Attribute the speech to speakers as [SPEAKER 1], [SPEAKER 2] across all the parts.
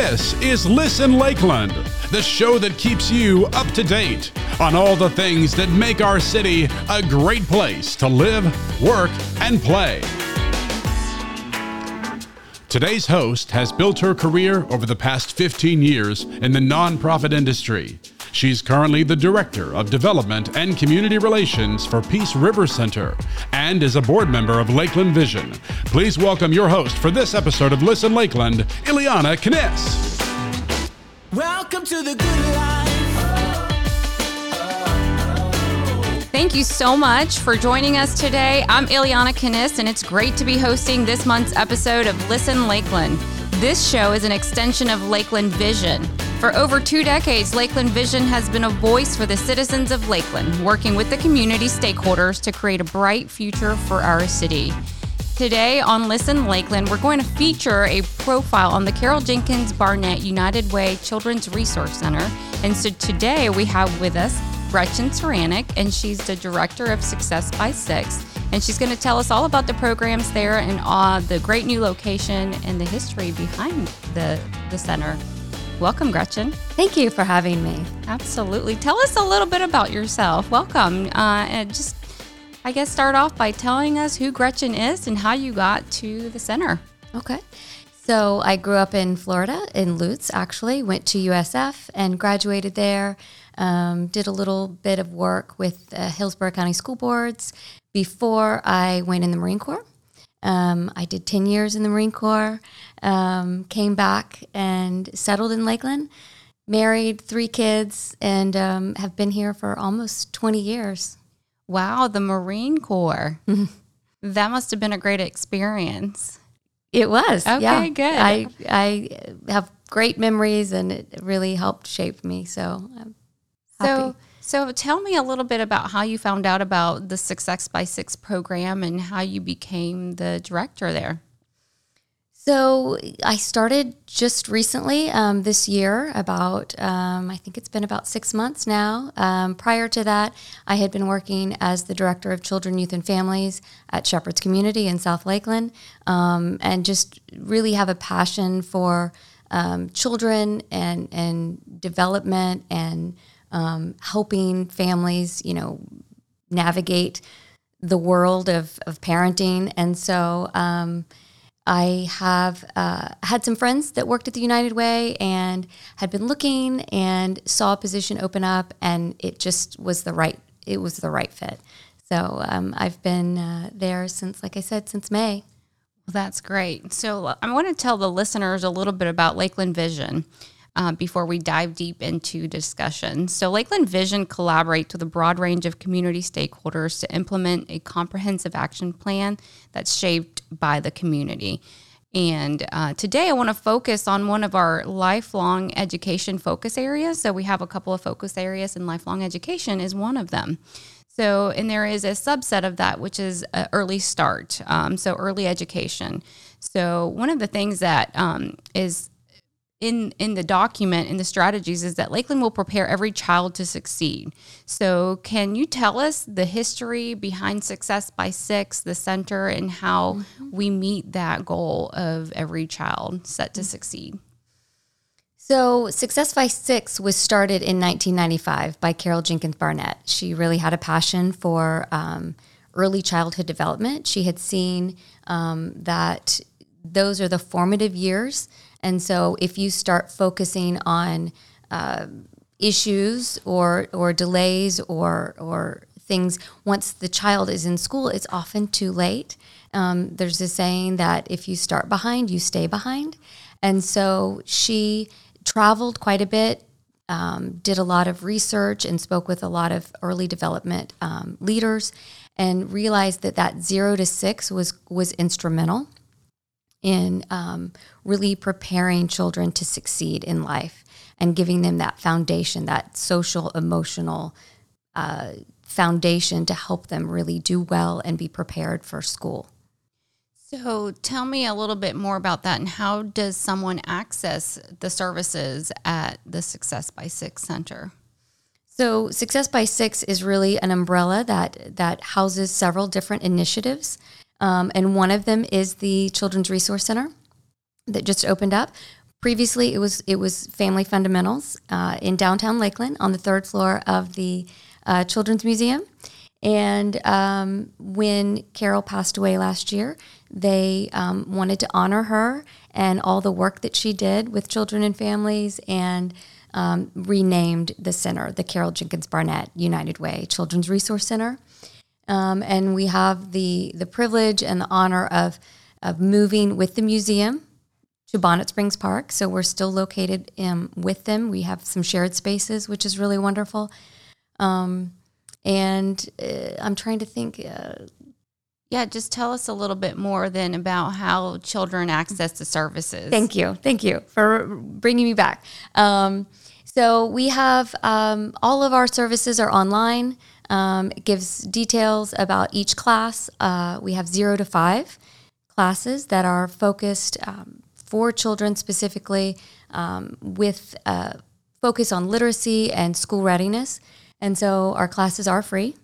[SPEAKER 1] This is Listen Lakeland, the show that keeps you up to date on all the things that make our city a great place to live, work, and play. Today's host has built her career over the past 15 years in the nonprofit industry. She's currently the Director of Development and Community Relations for Peace River Center and is a board member of Lakeland Vision. Please welcome your host for this episode of Listen Lakeland, Ileana Kniss.
[SPEAKER 2] Welcome to the good life.
[SPEAKER 3] Thank you so much for joining us today. I'm Ileana Kniss, and it's great to be hosting this month's episode of Listen Lakeland. This show is an extension of Lakeland Vision. For over two decades, Lakeland Vision has been a voice for the citizens of Lakeland, working with the community stakeholders to create a bright future for our city. Today on Listen Lakeland, we're going to feature a profile on the Carol Jenkins Barnett United Way Children's Resource Center. And so today we have with us Gretchen Ceranic, and she's the director of Success by Six. And she's going to tell us all about the programs there and uh, the great new location and the history behind the, the center. Welcome, Gretchen.
[SPEAKER 4] Thank you for having me.
[SPEAKER 3] Absolutely. Tell us a little bit about yourself. Welcome. Uh, and just, I guess, start off by telling us who Gretchen is and how you got to the center.
[SPEAKER 4] Okay. So I grew up in Florida, in Lutz, actually. Went to USF and graduated there. Um, did a little bit of work with uh, Hillsborough County School Boards before I went in the Marine Corps. Um, I did 10 years in the Marine Corps, um, came back and settled in Lakeland, married, three kids, and um, have been here for almost 20 years.
[SPEAKER 3] Wow, the Marine Corps. that must have been a great experience.
[SPEAKER 4] It was.
[SPEAKER 3] Okay,
[SPEAKER 4] yeah.
[SPEAKER 3] good.
[SPEAKER 4] I, I have great memories and it really helped shape me. So I'm happy.
[SPEAKER 3] So, tell me a little bit about how you found out about the Success by Six program and how you became the director there.
[SPEAKER 4] So I started just recently um, this year, about um, I think it's been about six months now. Um, prior to that, I had been working as the director of children, youth, and families at Shepherd's Community in South Lakeland, um, and just really have a passion for um, children and and development and um, helping families, you know, navigate the world of of parenting, and so. I have uh, had some friends that worked at the United Way and had been looking and saw a position open up, and it just was the right it was the right fit. So um, I've been uh, there since, like I said, since May.
[SPEAKER 3] Well, that's great. So I want to tell the listeners a little bit about Lakeland Vision. Uh, before we dive deep into discussion. So, Lakeland Vision collaborates with a broad range of community stakeholders to implement a comprehensive action plan that's shaped by the community. And uh, today I want to focus on one of our lifelong education focus areas. So, we have a couple of focus areas, and lifelong education is one of them. So, and there is a subset of that, which is early start. Um, so, early education. So, one of the things that um, is in in the document in the strategies is that Lakeland will prepare every child to succeed. So, can you tell us the history behind Success by Six, the center, and how mm-hmm. we meet that goal of every child set to succeed?
[SPEAKER 4] So, Success by Six was started in 1995 by Carol Jenkins Barnett. She really had a passion for um, early childhood development. She had seen um, that those are the formative years and so if you start focusing on uh, issues or or delays or or things once the child is in school, it's often too late. Um, there's a saying that if you start behind, you stay behind. And so she traveled quite a bit, um, did a lot of research, and spoke with a lot of early development um, leaders, and realized that that zero to six was was instrumental in um, really preparing children to succeed in life and giving them that foundation, that social, emotional uh, foundation to help them really do well and be prepared for school.
[SPEAKER 3] So, tell me a little bit more about that and how does someone access the services at the Success by Six Center?
[SPEAKER 4] So, Success by Six is really an umbrella that that houses several different initiatives um, and one of them is the Children's Resource Center that just opened up. previously, it was it was Family Fundamentals uh, in downtown Lakeland on the third floor of the uh, Children's Museum. And um, when Carol passed away last year, they um, wanted to honor her and all the work that she did with children and families and um, renamed the center the Carol Jenkins Barnett United Way Children's Resource Center. Um, and we have the, the privilege and the honor of, of moving with the museum to Bonnet Springs Park. So we're still located um, with them. We have some shared spaces, which is really wonderful. Um, and uh, I'm trying to think. Uh,
[SPEAKER 3] yeah, just tell us a little bit more then about how children access the services.
[SPEAKER 4] Thank you. Thank you for bringing me back. Um, so we have um, all of our services are online. Um, it gives details about each class. Uh, we have zero to five classes that are focused um, for children specifically um, with uh, focus on literacy and school readiness. And so our classes are free.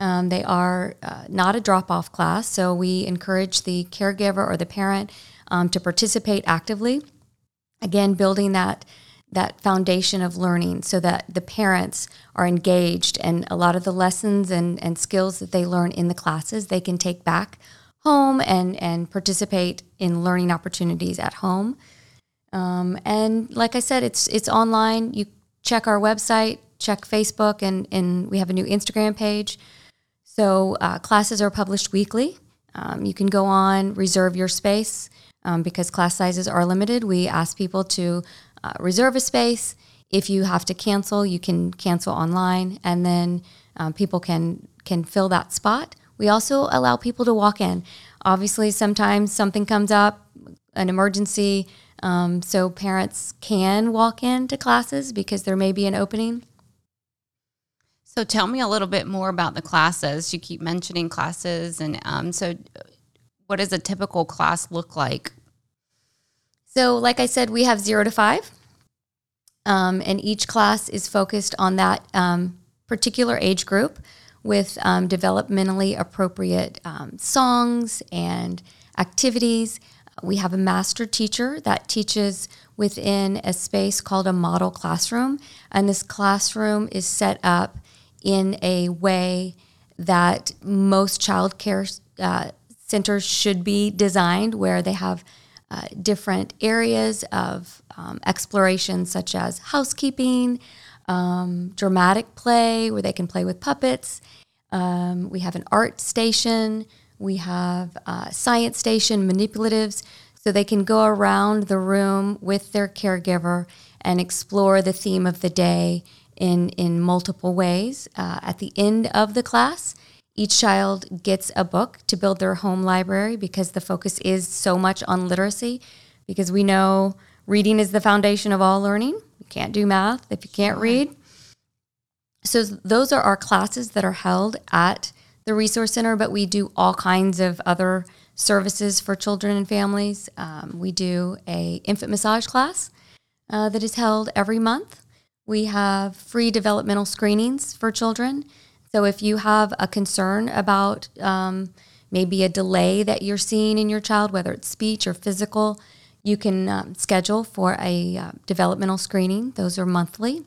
[SPEAKER 4] Um, they are uh, not a drop off class, so we encourage the caregiver or the parent um, to participate actively. Again, building that that foundation of learning so that the parents are engaged and a lot of the lessons and, and skills that they learn in the classes they can take back home and, and participate in learning opportunities at home. Um, and like I said, it's it's online. You check our website, check Facebook, and, and we have a new Instagram page. So uh, classes are published weekly. Um, you can go on, reserve your space um, because class sizes are limited. We ask people to uh, reserve a space. If you have to cancel, you can cancel online, and then um, people can can fill that spot. We also allow people to walk in. Obviously, sometimes something comes up, an emergency, um, so parents can walk into classes because there may be an opening.
[SPEAKER 3] So tell me a little bit more about the classes. You keep mentioning classes, and um, so what does a typical class look like?
[SPEAKER 4] So, like I said, we have zero to five, um, and each class is focused on that um, particular age group with um, developmentally appropriate um, songs and activities. We have a master teacher that teaches within a space called a model classroom, and this classroom is set up in a way that most child care uh, centers should be designed, where they have uh, different areas of um, exploration, such as housekeeping, um, dramatic play, where they can play with puppets. Um, we have an art station. We have a science station, manipulatives, so they can go around the room with their caregiver and explore the theme of the day in, in multiple ways. Uh, at the end of the class, each child gets a book to build their home library because the focus is so much on literacy, because we know reading is the foundation of all learning. You can't do math if you can't read. So, those are our classes that are held at the Resource Center, but we do all kinds of other services for children and families. Um, we do a infant massage class uh, that is held every month. We have free developmental screenings for children. So if you have a concern about um, maybe a delay that you're seeing in your child, whether it's speech or physical, you can um, schedule for a uh, developmental screening. Those are monthly.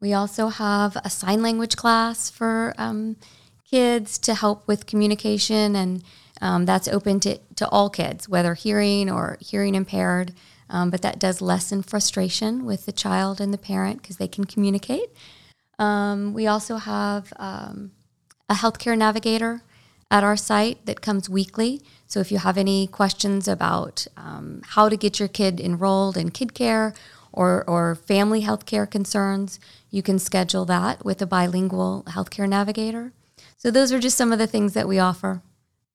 [SPEAKER 4] We also have a sign language class for um, kids to help with communication, and um, that's open to, to all kids, whether hearing or hearing impaired. Um, but that does lessen frustration with the child and the parent because they can communicate. Um, we also have um, a healthcare navigator at our site that comes weekly. So if you have any questions about um, how to get your kid enrolled in KidCare or, or family healthcare concerns, you can schedule that with a bilingual healthcare navigator. So those are just some of the things that we offer.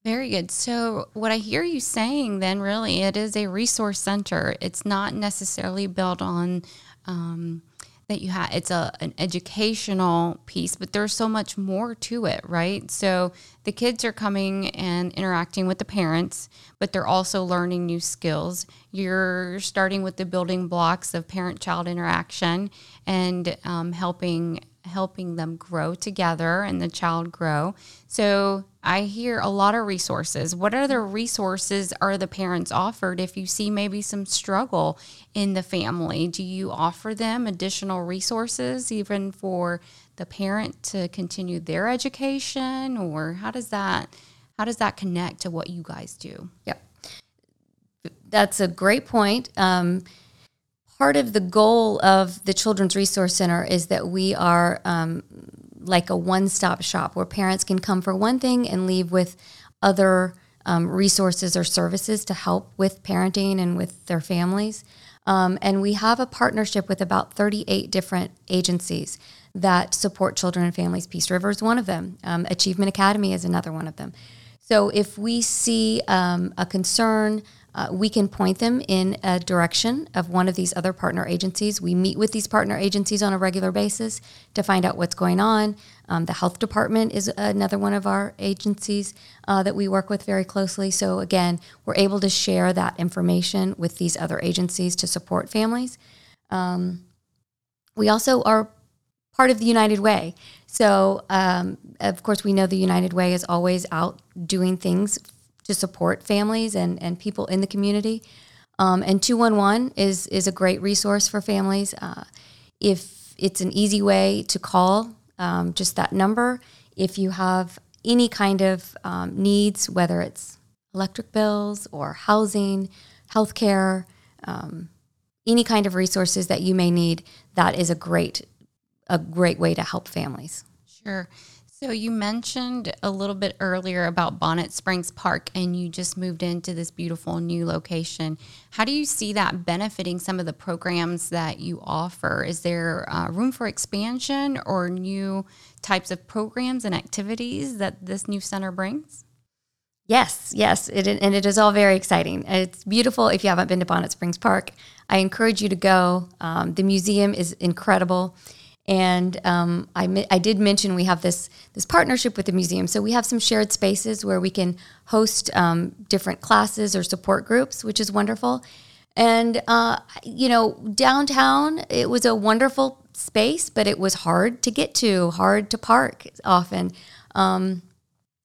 [SPEAKER 3] Very good. So, what I hear you saying then, really, it is a resource center. It's not necessarily built on um, that you have. It's a an educational piece, but there's so much more to it, right? So the kids are coming and interacting with the parents, but they're also learning new skills. You're starting with the building blocks of parent-child interaction and um, helping helping them grow together and the child grow. So I hear a lot of resources. What other resources are the parents offered if you see maybe some struggle in the family? Do you offer them additional resources even for the parent to continue their education or how does that how does that connect to what you guys do?
[SPEAKER 4] Yep. That's a great point. Um, part of the goal of the Children's Resource Center is that we are um, like a one stop shop where parents can come for one thing and leave with other um, resources or services to help with parenting and with their families. Um, and we have a partnership with about 38 different agencies that support children and families. Peace River is one of them, um, Achievement Academy is another one of them. So if we see um, a concern, uh, we can point them in a direction of one of these other partner agencies. We meet with these partner agencies on a regular basis to find out what's going on. Um, the health department is another one of our agencies uh, that we work with very closely. So, again, we're able to share that information with these other agencies to support families. Um, we also are part of the United Way. So, um, of course, we know the United Way is always out doing things to support families and, and people in the community. Um, and 211 is, is a great resource for families. Uh, if it's an easy way to call, um, just that number. If you have any kind of um, needs, whether it's electric bills or housing, healthcare, um, any kind of resources that you may need, that is a great a great way to help families.
[SPEAKER 3] Sure. So you mentioned a little bit earlier about Bonnet Springs Park and you just moved into this beautiful new location. How do you see that benefiting some of the programs that you offer? Is there uh, room for expansion or new types of programs and activities that this new center brings?
[SPEAKER 4] Yes, yes, it, and it is all very exciting. It's beautiful. If you haven't been to Bonnet Springs Park, I encourage you to go. Um, the museum is incredible. And um, I, I did mention we have this this partnership with the museum, so we have some shared spaces where we can host um, different classes or support groups, which is wonderful. And uh, you know, downtown it was a wonderful space, but it was hard to get to, hard to park often. Um,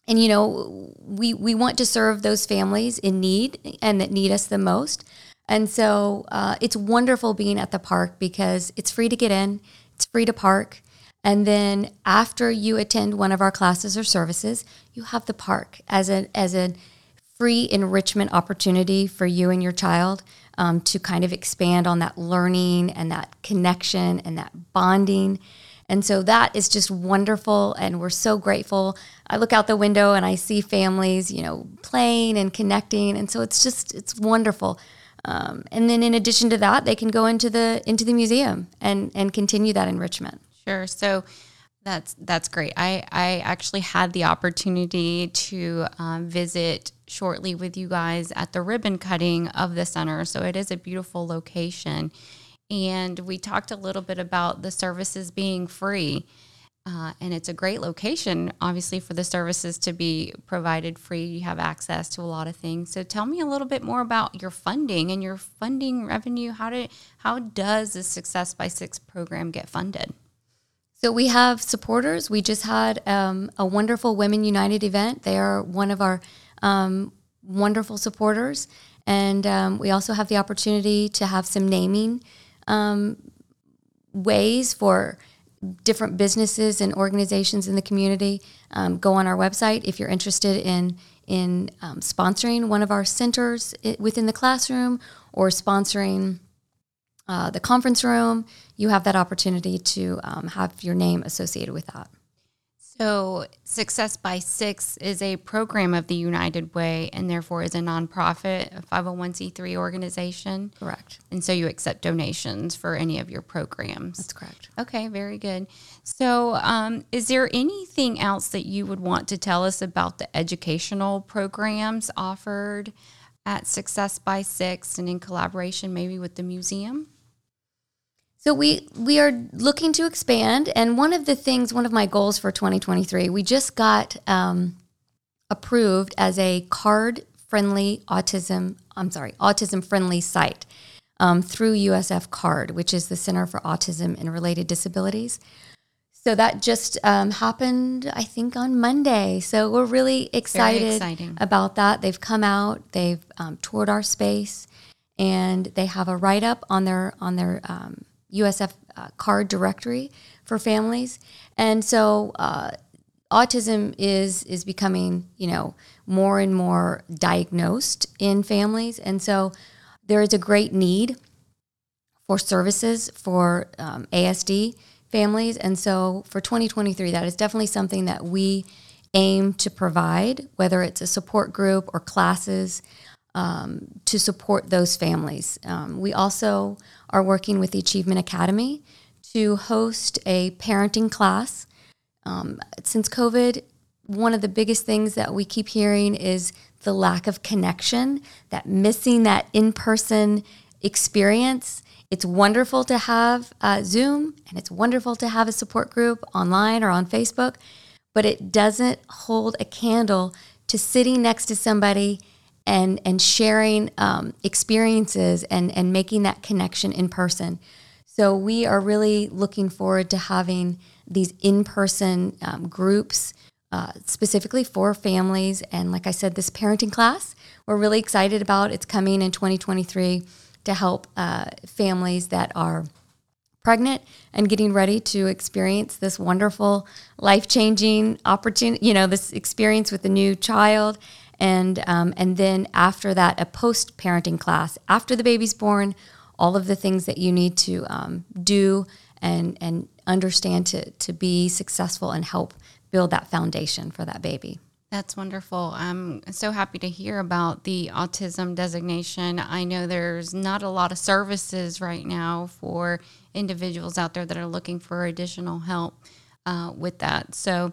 [SPEAKER 4] and you know, we we want to serve those families in need and that need us the most. And so uh, it's wonderful being at the park because it's free to get in. It's free to park. And then after you attend one of our classes or services, you have the park as a as a free enrichment opportunity for you and your child um, to kind of expand on that learning and that connection and that bonding. And so that is just wonderful, and we're so grateful. I look out the window and I see families, you know, playing and connecting, and so it's just it's wonderful. Um, and then in addition to that, they can go into the into the museum and and continue that enrichment.
[SPEAKER 3] Sure. So that's that's great. I I actually had the opportunity to um, visit shortly with you guys at the ribbon cutting of the center. So it is a beautiful location, and we talked a little bit about the services being free. Uh, and it's a great location, obviously, for the services to be provided free. You have access to a lot of things. So, tell me a little bit more about your funding and your funding revenue. How did how does the Success by Six program get funded?
[SPEAKER 4] So we have supporters. We just had um, a wonderful Women United event. They are one of our um, wonderful supporters, and um, we also have the opportunity to have some naming um, ways for different businesses and organizations in the community. Um, go on our website if you're interested in in um, sponsoring one of our centers within the classroom or sponsoring uh, the conference room. You have that opportunity to um, have your name associated with that.
[SPEAKER 3] So, Success by Six is a program of the United Way and therefore is a nonprofit, a 501c3 organization.
[SPEAKER 4] Correct.
[SPEAKER 3] And so you accept donations for any of your programs.
[SPEAKER 4] That's correct.
[SPEAKER 3] Okay, very good. So, um, is there anything else that you would want to tell us about the educational programs offered at Success by Six and in collaboration maybe with the museum?
[SPEAKER 4] So we we are looking to expand, and one of the things, one of my goals for 2023, we just got um, approved as a CARD friendly autism. I'm sorry, autism friendly site um, through USF CARD, which is the Center for Autism and Related Disabilities. So that just um, happened, I think, on Monday. So we're really excited about that. They've come out, they've um, toured our space, and they have a write up on their on their um, USF uh, CARD directory for families. And so uh, autism is is becoming, you know, more and more diagnosed in families, and so there is a great need for services for um, ASD families. And so for 2023, that is definitely something that we aim to provide, whether it's a support group or classes um, to support those families. Um, we also are working with the Achievement Academy to host a parenting class. Um, since COVID, one of the biggest things that we keep hearing is the lack of connection, that missing that in person experience. It's wonderful to have uh, Zoom and it's wonderful to have a support group online or on Facebook, but it doesn't hold a candle to sitting next to somebody and and sharing um, experiences and and making that connection in person. So we are really looking forward to having these in person um, groups. Uh, specifically for families. And like I said, this parenting class, we're really excited about. It's coming in 2023 to help uh, families that are pregnant and getting ready to experience this wonderful, life changing opportunity, you know, this experience with a new child. And, um, and then after that, a post parenting class. After the baby's born, all of the things that you need to um, do and, and understand to, to be successful and help build that foundation for that baby.
[SPEAKER 3] That's wonderful. I'm so happy to hear about the autism designation. I know there's not a lot of services right now for individuals out there that are looking for additional help uh, with that. So,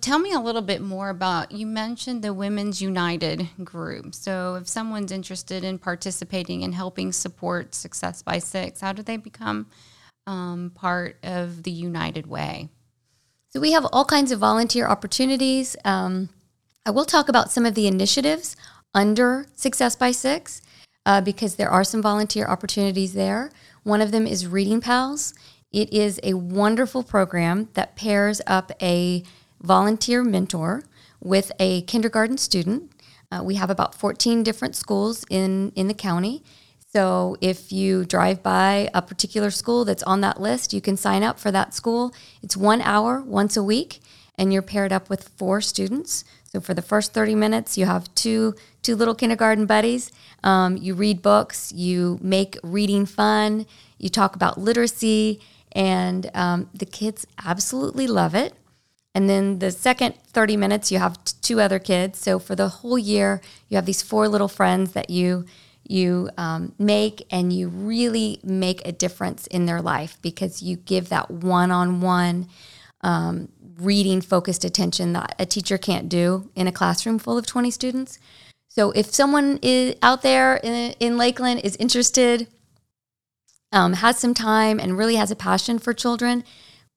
[SPEAKER 3] tell me a little bit more about you mentioned the Women's United group. So, if someone's interested in participating and helping support Success by Six, how do they become um, part of the United Way?
[SPEAKER 4] So we have all kinds of volunteer opportunities. Um, I will talk about some of the initiatives under Success by Six uh, because there are some volunteer opportunities there. One of them is Reading Pals. It is a wonderful program that pairs up a volunteer mentor with a kindergarten student. Uh, we have about 14 different schools in, in the county. So if you drive by a particular school that's on that list, you can sign up for that school. It's one hour once a week, and you're paired up with four students. So for the first 30 minutes, you have two two little kindergarten buddies. Um, you read books, you make reading fun, you talk about literacy, and um, the kids absolutely love it. And then the second 30 minutes, you have t- two other kids. So for the whole year, you have these four little friends that you you um, make and you really make a difference in their life because you give that one-on-one um, reading focused attention that a teacher can't do in a classroom full of 20 students so if someone is out there in, in lakeland is interested um, has some time and really has a passion for children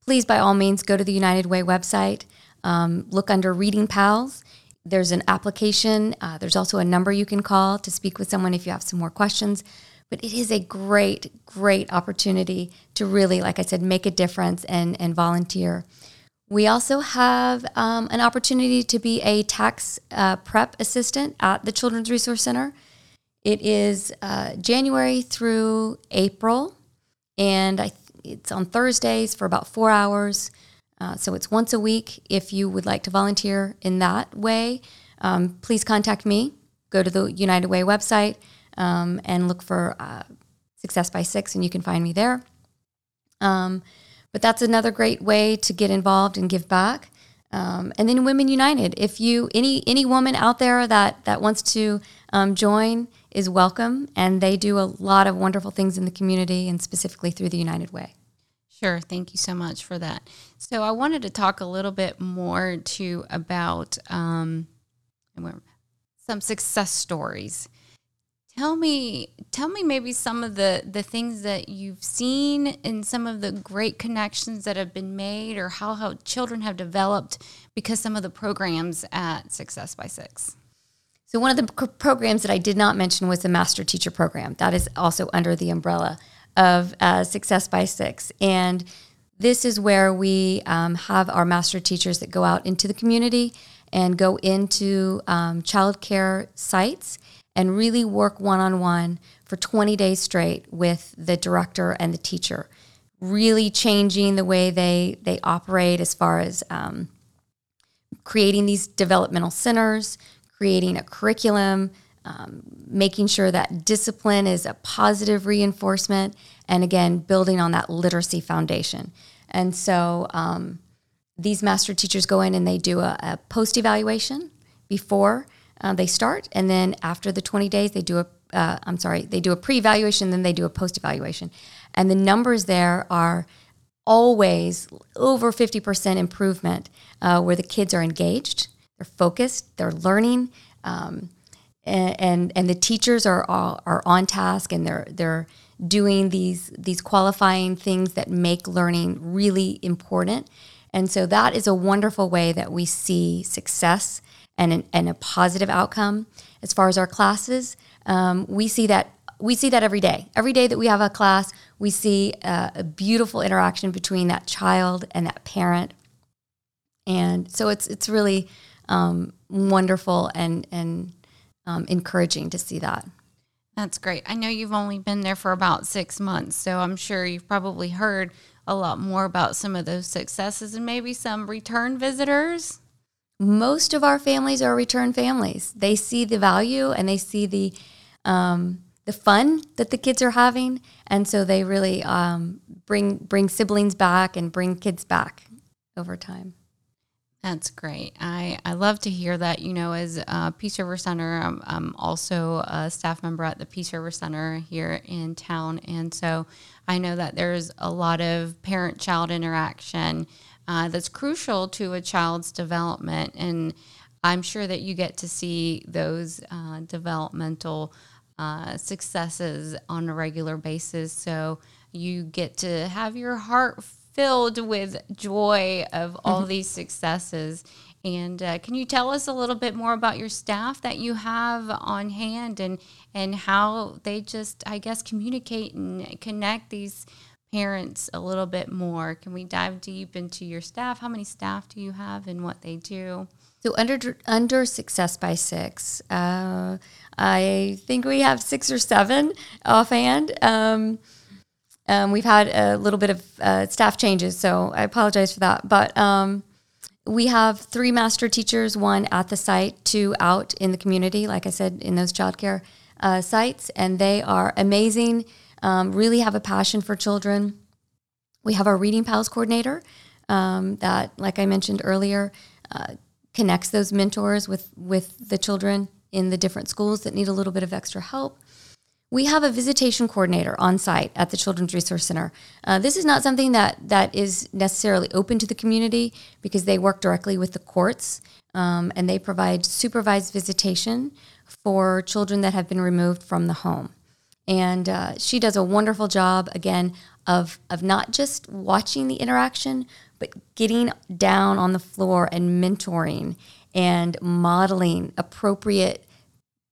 [SPEAKER 4] please by all means go to the united way website um, look under reading pals there's an application. Uh, there's also a number you can call to speak with someone if you have some more questions. But it is a great, great opportunity to really, like I said, make a difference and, and volunteer. We also have um, an opportunity to be a tax uh, prep assistant at the Children's Resource Center. It is uh, January through April, and I, it's on Thursdays for about four hours. Uh, so it's once a week. If you would like to volunteer in that way, um, please contact me. Go to the United Way website um, and look for uh, Success by Six, and you can find me there. Um, but that's another great way to get involved and give back. Um, and then Women United. If you any any woman out there that that wants to um, join is welcome, and they do a lot of wonderful things in the community, and specifically through the United Way.
[SPEAKER 3] Sure. Thank you so much for that. So I wanted to talk a little bit more too about um, some success stories. Tell me, tell me maybe some of the the things that you've seen and some of the great connections that have been made, or how how children have developed because some of the programs at Success by Six.
[SPEAKER 4] So one of the programs that I did not mention was the Master Teacher Program. That is also under the umbrella of uh, Success by Six. And This is where we um, have our master teachers that go out into the community and go into um, childcare sites and really work one on one for 20 days straight with the director and the teacher, really changing the way they, they operate as far as um, creating these developmental centers, creating a curriculum, um, making sure that discipline is a positive reinforcement, and again, building on that literacy foundation. And so um, these master teachers go in and they do a, a post evaluation before uh, they start, and then after the 20 days, they do a uh, I'm sorry, they do a pre evaluation, then they do a post evaluation. And the numbers there are always over 50% improvement uh, where the kids are engaged, they're focused, they're learning. Um, and, and, and the teachers are all, are on task and they're they're doing these these qualifying things that make learning really important and so that is a wonderful way that we see success and, an, and a positive outcome as far as our classes um, we see that we see that every day. Every day that we have a class, we see uh, a beautiful interaction between that child and that parent, and so it's it's really um, wonderful and and um, encouraging to see that.
[SPEAKER 3] That's great. I know you've only been there for about six months, so I'm sure you've probably heard a lot more about some of those successes and maybe some return visitors.
[SPEAKER 4] Most of our families are return families. They see the value and they see the um, the fun that the kids are having, and so they really um, bring bring siblings back and bring kids back over time.
[SPEAKER 3] That's great. I, I love to hear that. You know, as a Peace River Center, I'm, I'm also a staff member at the Peace River Center here in town. And so I know that there's a lot of parent child interaction uh, that's crucial to a child's development. And I'm sure that you get to see those uh, developmental uh, successes on a regular basis. So you get to have your heart filled with joy of all mm-hmm. these successes. And uh, can you tell us a little bit more about your staff that you have on hand and and how they just, I guess, communicate and connect these parents a little bit more? Can we dive deep into your staff? How many staff do you have and what they do?
[SPEAKER 4] So under under Success by Six, uh, I think we have six or seven offhand. Um, um, we've had a little bit of uh, staff changes, so I apologize for that. But um, we have three master teachers, one at the site, two out in the community, like I said, in those childcare uh, sites, and they are amazing. Um, really have a passion for children. We have our Reading Pals coordinator um, that, like I mentioned earlier, uh, connects those mentors with with the children in the different schools that need a little bit of extra help. We have a visitation coordinator on site at the Children's Resource Center. Uh, this is not something that that is necessarily open to the community because they work directly with the courts um, and they provide supervised visitation for children that have been removed from the home. And uh, she does a wonderful job again of of not just watching the interaction, but getting down on the floor and mentoring and modeling appropriate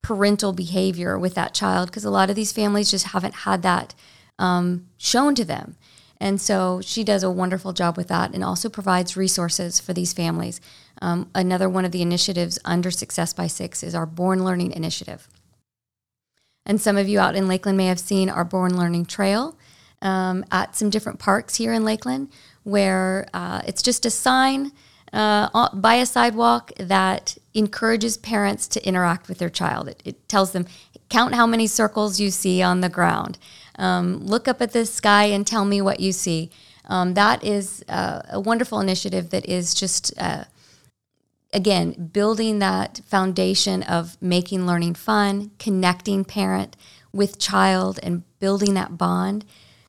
[SPEAKER 4] parental behavior with that child because a lot of these families just haven't had that um, shown to them. And so she does a wonderful job with that and also provides resources for these families. Um, another one of the initiatives under Success by Six is our Born Learning Initiative. And some of you out in Lakeland may have seen our Born Learning Trail um, at some different parks here in Lakeland, where uh, it's just a sign uh, by a sidewalk that encourages parents to interact with their child. It, it, tells them, count how many circles you see on the ground. Um, look up at the sky and tell me what you see. Um, that is uh, a wonderful initiative that is just, uh, again, building that foundation of making learning fun, connecting parent with child, and building that bond.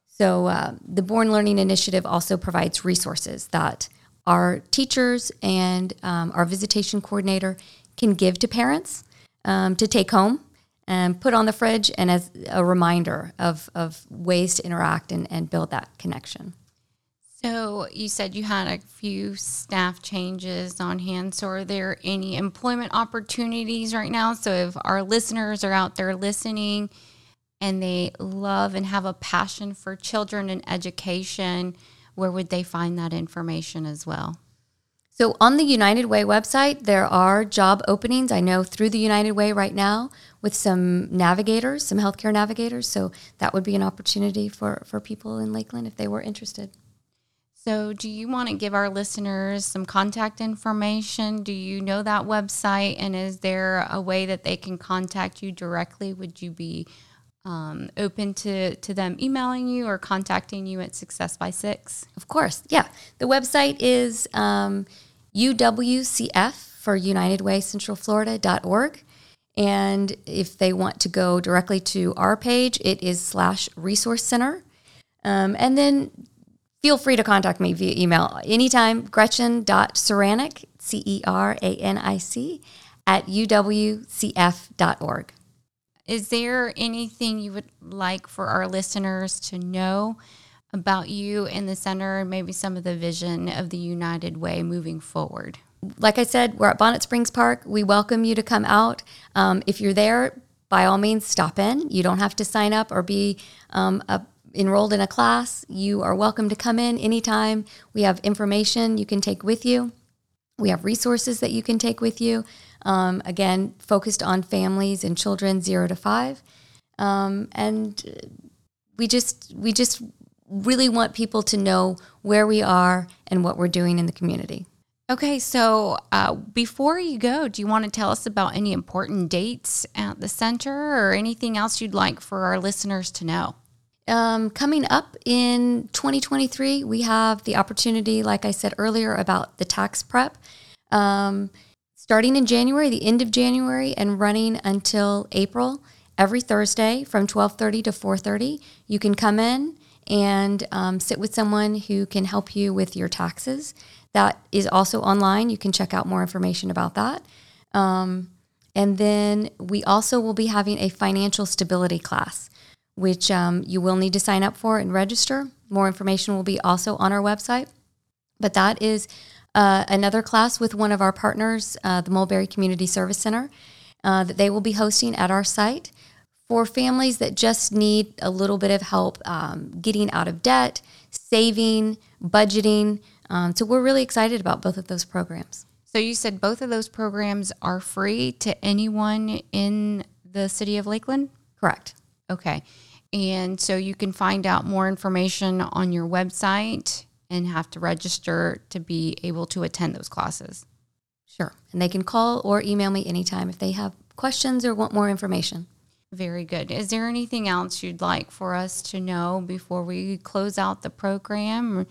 [SPEAKER 4] So, uh, the Born Learning Initiative also provides resources that our teachers and um, our visitation coordinator can give to parents um, to take home and put on the fridge and as a reminder of, of ways to interact and, and build that connection.
[SPEAKER 3] So you said you had a few staff changes on hand. So are there any employment opportunities right now? So if our listeners are out there listening and they love and have a passion for children and education, where would they find that information as well?
[SPEAKER 4] So on the United Way website, there are job openings. I know through the United Way right now with some navigators, some healthcare navigators. So that would be an opportunity for, for people in Lakeland if they were interested.
[SPEAKER 3] So, do you want to give our listeners some contact information? Do you know that website? And is there a way that they can contact you directly? Would you be um, open to, to them emailing you or contacting you at Success by Six?
[SPEAKER 4] Of course, yeah. The website is um, UWCF for United Way Central Florida.org. And if they want to go directly to our page, it is slash resource center. Um, and then feel free to contact me via email anytime. Gretchen.ceranic, C E R A N I C, at uwcf.org.
[SPEAKER 3] Is there anything you would like for our listeners to know about you in the center and maybe some of the vision of the United Way moving forward?
[SPEAKER 4] Like I said, we're at Bonnet Springs Park. We welcome you to come out. Um, if you're there, by all means, stop in. You don't have to sign up or be um, a, enrolled in a class. You are welcome to come in anytime. We have information you can take with you. We have resources that you can take with you. Um, again, focused on families and children zero to five, um, and we just we just really want people to know where we are and what we're doing in the community.
[SPEAKER 3] Okay, so uh, before you go, do you want to tell us about any important dates at the center or anything else you'd like for our listeners to know?
[SPEAKER 4] Um, coming up in 2023, we have the opportunity, like I said earlier, about the tax prep. Um, starting in January, the end of January, and running until April, every Thursday from 12:30 to 4:30, you can come in and um, sit with someone who can help you with your taxes. That is also online. You can check out more information about that. Um, and then we also will be having a financial stability class, which um, you will need to sign up for and register. More information will be also on our website. But that is uh, another class with one of our partners, uh, the Mulberry Community Service Center, uh, that they will be hosting at our site for families that just need a little bit of help um, getting out of debt, saving, budgeting. Um, so we're really excited about both of those programs.
[SPEAKER 3] So you said both of those programs are free to anyone in the city of Lakeland?
[SPEAKER 4] Correct.
[SPEAKER 3] Okay. And so you can find out more information on your website and have to register to be able to attend those classes.
[SPEAKER 4] Sure. And they can call or email me anytime if they have questions or want more information.
[SPEAKER 3] Very good. Is there anything else you'd like for us to know before we close out the program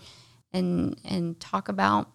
[SPEAKER 3] and and talk about?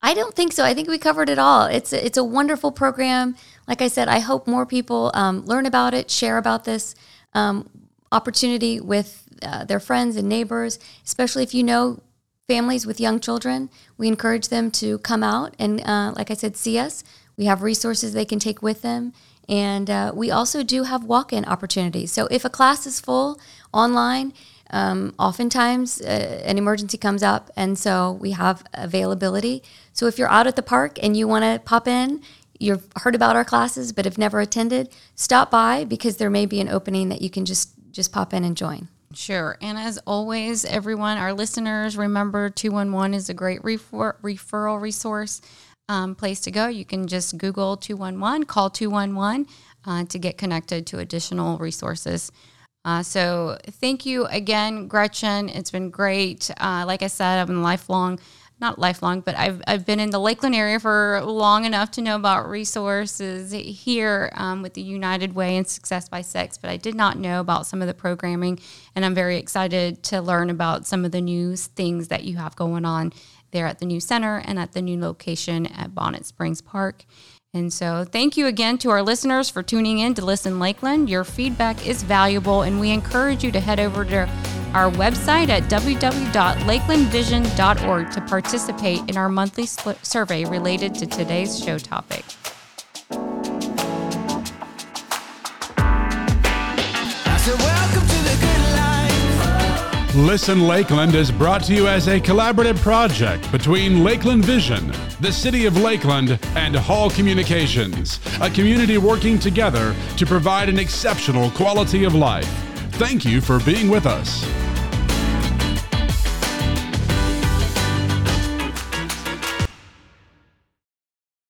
[SPEAKER 4] I don't think so. I think we covered it all. It's a, it's a wonderful program. Like I said, I hope more people um, learn about it, share about this um, opportunity with uh, their friends and neighbors, especially if you know families with young children. We encourage them to come out and, uh, like I said, see us. We have resources they can take with them. And uh, we also do have walk in opportunities. So if a class is full online, um, oftentimes uh, an emergency comes up, and so we have availability. So if you're out at the park and you want to pop in, you've heard about our classes but have never attended, stop by because there may be an opening that you can just just pop in and join.
[SPEAKER 3] Sure. And as always, everyone, our listeners, remember 211 is a great refer- referral resource um, place to go. You can just Google 211, call 211 uh, to get connected to additional resources. Uh, so thank you again, Gretchen. It's been great. Uh, like I said, I'm a lifelong not lifelong, but I've, I've been in the Lakeland area for long enough to know about resources here um, with the United Way and Success by Six, but I did not know about some of the programming. And I'm very excited to learn about some of the new things that you have going on there at the new center and at the new location at Bonnet Springs Park. And so, thank you again to our listeners for tuning in to Listen Lakeland. Your feedback is valuable, and we encourage you to head over to our website at www.lakelandvision.org to participate in our monthly survey related to today's show topic.
[SPEAKER 1] Listen Lakeland is brought to you as a collaborative project between Lakeland Vision, the City of Lakeland, and Hall Communications, a community working together to provide an exceptional quality of life. Thank you for being with us.